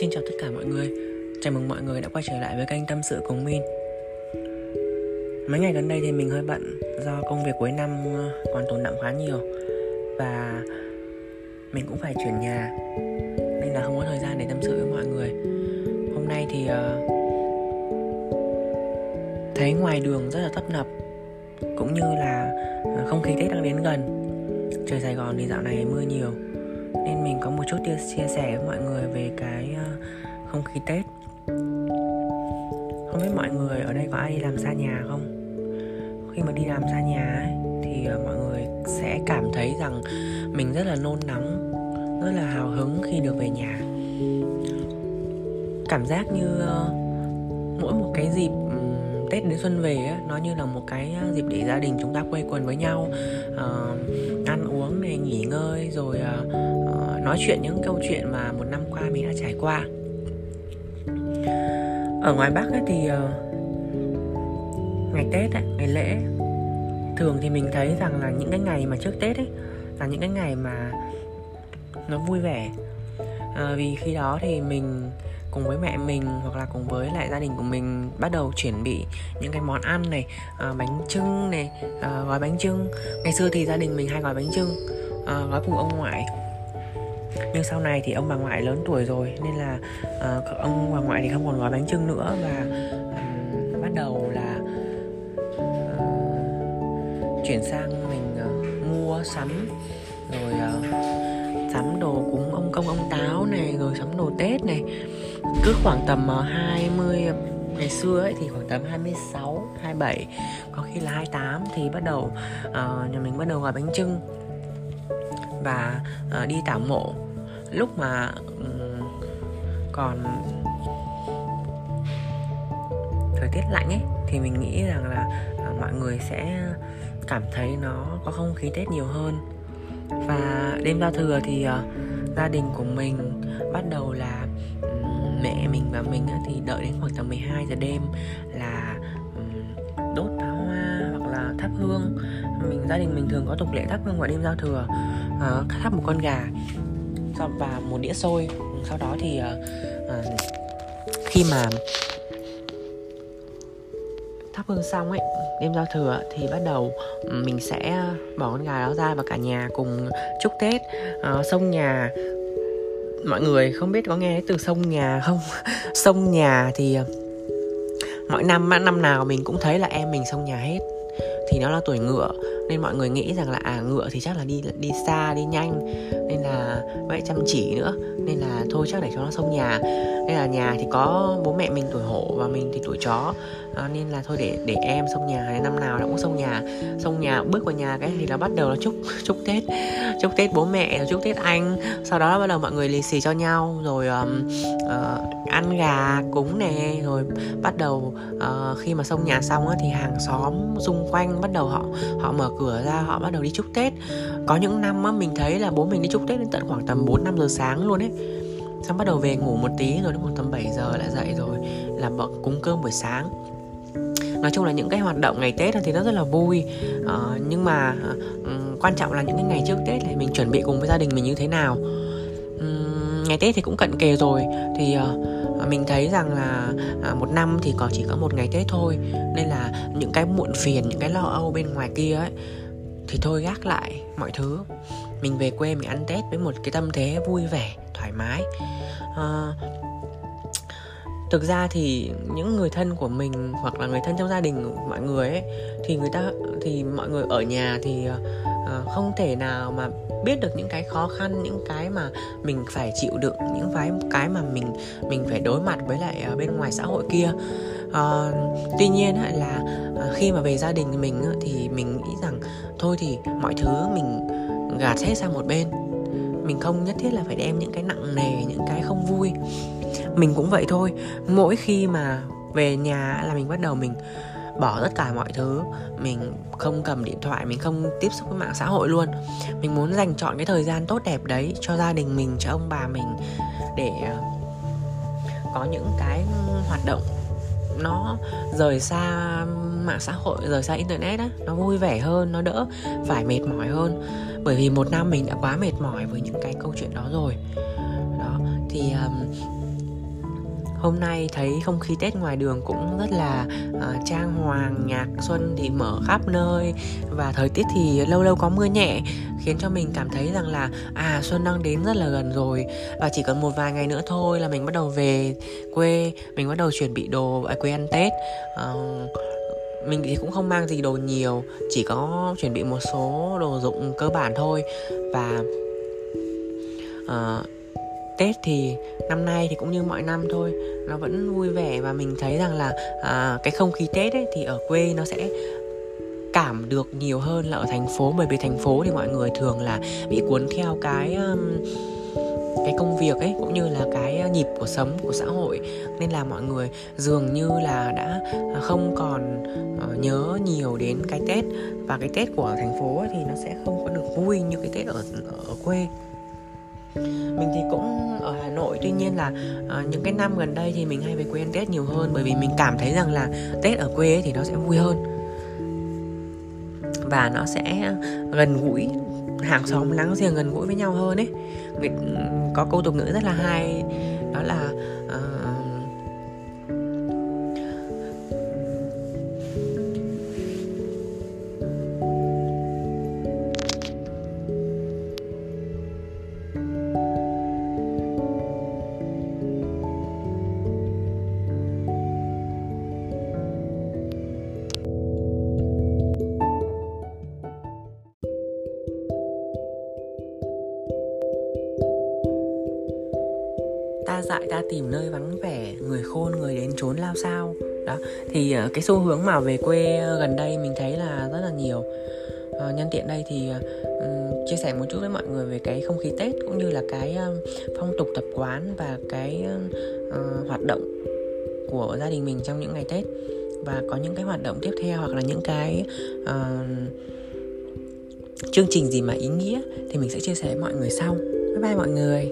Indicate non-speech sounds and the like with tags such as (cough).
Xin chào tất cả mọi người. Chào mừng mọi người đã quay trở lại với kênh Tâm sự cùng Min. Mấy ngày gần đây thì mình hơi bận Do công việc cuối năm ờ, còn tồn đọng khá nhiều Và mình cũng phải chuyển nhà. Nên là không có thời gian để tâm sự với mọi người. Hôm nay thì uh, Thấy ngoài đường rất là tấp nập Cũng như là ờ, không khí Tết đang đến gần. Trời Sài Gòn thì dạo này mưa nhiều nên mình có một chút chia sẻ với mọi người về cái ờ, không khí Tết. Không biết mọi người ở đây có ai đi làm xa nhà không? Khi mà đi làm xa nhà ấy, thì ờ, mọi người sẽ cảm thấy rằng mình rất là nôn nóng rất là hào hứng khi được về nhà. Cảm giác như ờ, mỗi một cái dịp Tết đến xuân về ấy, nó như là một cái dịp để gia đình chúng ta quây quần với nhau. Uh, ăn uống này nghỉ ngơi rồi uh, uh, nói chuyện những câu chuyện mà một năm qua mình đã trải qua. Ở ngoài Bắc ấy, thì uh, ngày Tết ấy, ngày lễ thường thì mình thấy rằng là những cái ngày mà trước Tết ấy là những cái ngày mà nó vui vẻ. À, vì khi đó thì mình cùng với mẹ mình hoặc là cùng với lại gia đình của mình bắt đầu chuẩn bị những cái món ăn này à, bánh trưng này à, gói bánh trưng ngày xưa thì gia đình mình hay gói bánh trưng à, gói cùng ông ngoại. Nhưng sau này thì ông bà ngoại lớn tuổi rồi nên là à, ông bà ngoại thì không còn gói bánh trưng nữa và um, bắt đầu là uh, chuyển sang mình uh, mua sắm. Rồi uh, sắm đồ cúng ông công ông táo này rồi sắm đồ tết này cứ khoảng tầm ờ, 20 ngày xưa ấy thì khoảng tầm 26, 27 có khi là 28 thì bắt đầu uh, nhà mình bắt đầu gói bánh trưng và uh, đi tảo mộ. Lúc mà um, còn thời tiết lạnh ấy thì mình nghĩ rằng là uh, mọi người sẽ cảm thấy nó có không khí tết nhiều hơn. Và đêm giao thừa thì uh, gia đình của mình bắt đầu là um, mẹ mình và mình thì đợi đến khoảng tầm 12 giờ đêm là đốt pháo hoa hoặc là thắp hương. Mình gia đình mình thường có tục lệ thắp hương vào đêm giao thừa à, thắp một con gà và một đĩa xôi. Sau đó thì à, khi mà thắp hương xong ấy đêm giao thừa thì bắt đầu mình sẽ bỏ con gà đó ra và cả nhà cùng chúc tết. À, sông nhà mọi người không biết có nghe từ sông nhà không? (laughs) Sông nhà thì ờ, mọi năm năm nào mình cũng thấy là em mình sông nhà hết. Thì nó là tuổi ngựa nên mọi người nghĩ rằng là à ngựa thì chắc là đi đi xa đi nhanh. Nên là vậy chăm chỉ nữa. Nên là thôi chắc để cho nó xông nhà. Nên là nhà thì có bố mẹ mình tuổi hổ và mình thì tuổi chó. À, nên là thôi để để em xông nhà này năm nào cũng xông nhà. Xông nhà bước vào nhà cái thì là bắt đầu là chúc (laughs) chúc tết. Chúc tết bố mẹ rồi chúc tết anh. Sau đó bắt đầu mọi người lì xì cho nhau. Rồi um, uh, ăn gà cúng nè. Rồi bắt đầu uh, khi mà xông nhà xong á, thì hàng xóm xung quanh bắt đầu họ họ mở cửa ra họ bắt đầu đi chúc tết. Có những năm á, mình thấy là bố mình đi chúc tết đến tận khoảng tầm 4 năm giờ sáng luôn ấy. Xong bắt đầu về ngủ một tí rồi đến khoảng tầm 7 giờ lại dậy rồi làm bận cúng cơm buổi sáng. Nói chung là những cái hoạt động ngày tết thì nó rất là vui. Uh, nhưng mà uh, quan trọng là những cái ngày trước tết thì mình chuẩn bị cùng với gia đình mình như thế nào. Um, ngày tết thì cũng cận kề rồi. Thì uh, À, mình thấy rằng là à, một năm thì có chỉ có một ngày tết thôi. Nên là những cái muộn phiền những cái lo âu bên ngoài kia ấy thì thôi gác lại mọi thứ. Mình về quê mình ăn tết với một cái tâm thế vui vẻ thoải mái. À, thực ra thì những người thân của mình hoặc là người thân trong gia đình mọi người ấy thì người ta thì mọi người ở nhà thì à, uh, không thể nào mà biết được những cái khó khăn những cái mà mình phải chịu đựng những cái cái mà mình mình phải đối mặt với lại ở bên ngoài xã hội kia. Uh, tuy nhiên là uh, khi mà về gia đình mình thì mình nghĩ rằng thôi thì mọi thứ mình gạt hết sang một bên. Mình không nhất thiết là phải đem những cái nặng nề những cái không vui. Mình cũng vậy thôi. Mỗi khi mà về nhà là mình bắt đầu mình bỏ tất cả mọi thứ. Mình không cầm điện thoại mình không tiếp xúc với mạng xã hội luôn. Mình muốn dành chọn cái thời gian tốt đẹp đấy cho gia đình mình cho ông bà mình để ờ, có những cái hoạt động nó rời xa mạng xã hội rời xa internet á. Nó vui vẻ hơn nó đỡ phải mệt mỏi hơn. Bởi vì một năm mình đã quá mệt mỏi với những cái câu chuyện đó rồi. Đó thì um, hôm nay thấy không khí tết ngoài đường cũng rất là uh, trang hoàng nhạc xuân thì mở khắp nơi. Và thời tiết thì lâu lâu có mưa nhẹ khiến cho mình cảm thấy rằng là à xuân đang đến rất là gần rồi. Và chỉ còn một vài ngày nữa thôi là mình bắt đầu về quê mình bắt đầu chuẩn bị đồ ở quê ăn tết. Uh, mình thì cũng không mang gì đồ nhiều chỉ có chuẩn bị một số đồ dụng cơ bản thôi. Và uh, Tết thì năm nay thì cũng như mọi năm thôi nó vẫn vui vẻ và mình thấy rằng là à, cái không khí Tết ấy thì ở quê nó sẽ cảm được nhiều hơn là ở thành phố. Bởi vì thành phố thì mọi người thường là bị cuốn theo cái um, cái công việc ấy cũng như là cái nhịp của sống của xã hội. Nên là mọi người dường như là đã không còn ờ, nhớ nhiều đến cái Tết. Và cái Tết của thành phố thì nó sẽ không có được vui như cái Tết ở ở quê mình thì cũng ở Hà Nội tuy nhiên là uh, những cái năm gần đây thì mình hay về quê ăn Tết nhiều hơn bởi vì mình cảm thấy rằng là Tết ở quê ấy thì nó sẽ vui hơn. Và nó sẽ gần gũi hàng xóm láng giềng gần gũi với nhau hơn ấy. Người, ừ, có câu tục ngữ rất là hay đó là dại ta tìm nơi vắng vẻ người khôn người đến trốn lao sao. Đó thì ờ, cái xu hướng mà về quê ờ, gần đây mình thấy là rất là nhiều. Ờ, nhân tiện đây thì chia sẻ một chút với mọi người về cái không khí tết cũng như là cái phong tục tập quán và cái uh, hoạt động của gia đình mình trong những ngày tết. Và có những cái hoạt động tiếp theo hoặc là những cái uh, chương trình gì mà ý nghĩa thì mình sẽ chia sẻ với mọi người sau. Bye bye mọi người.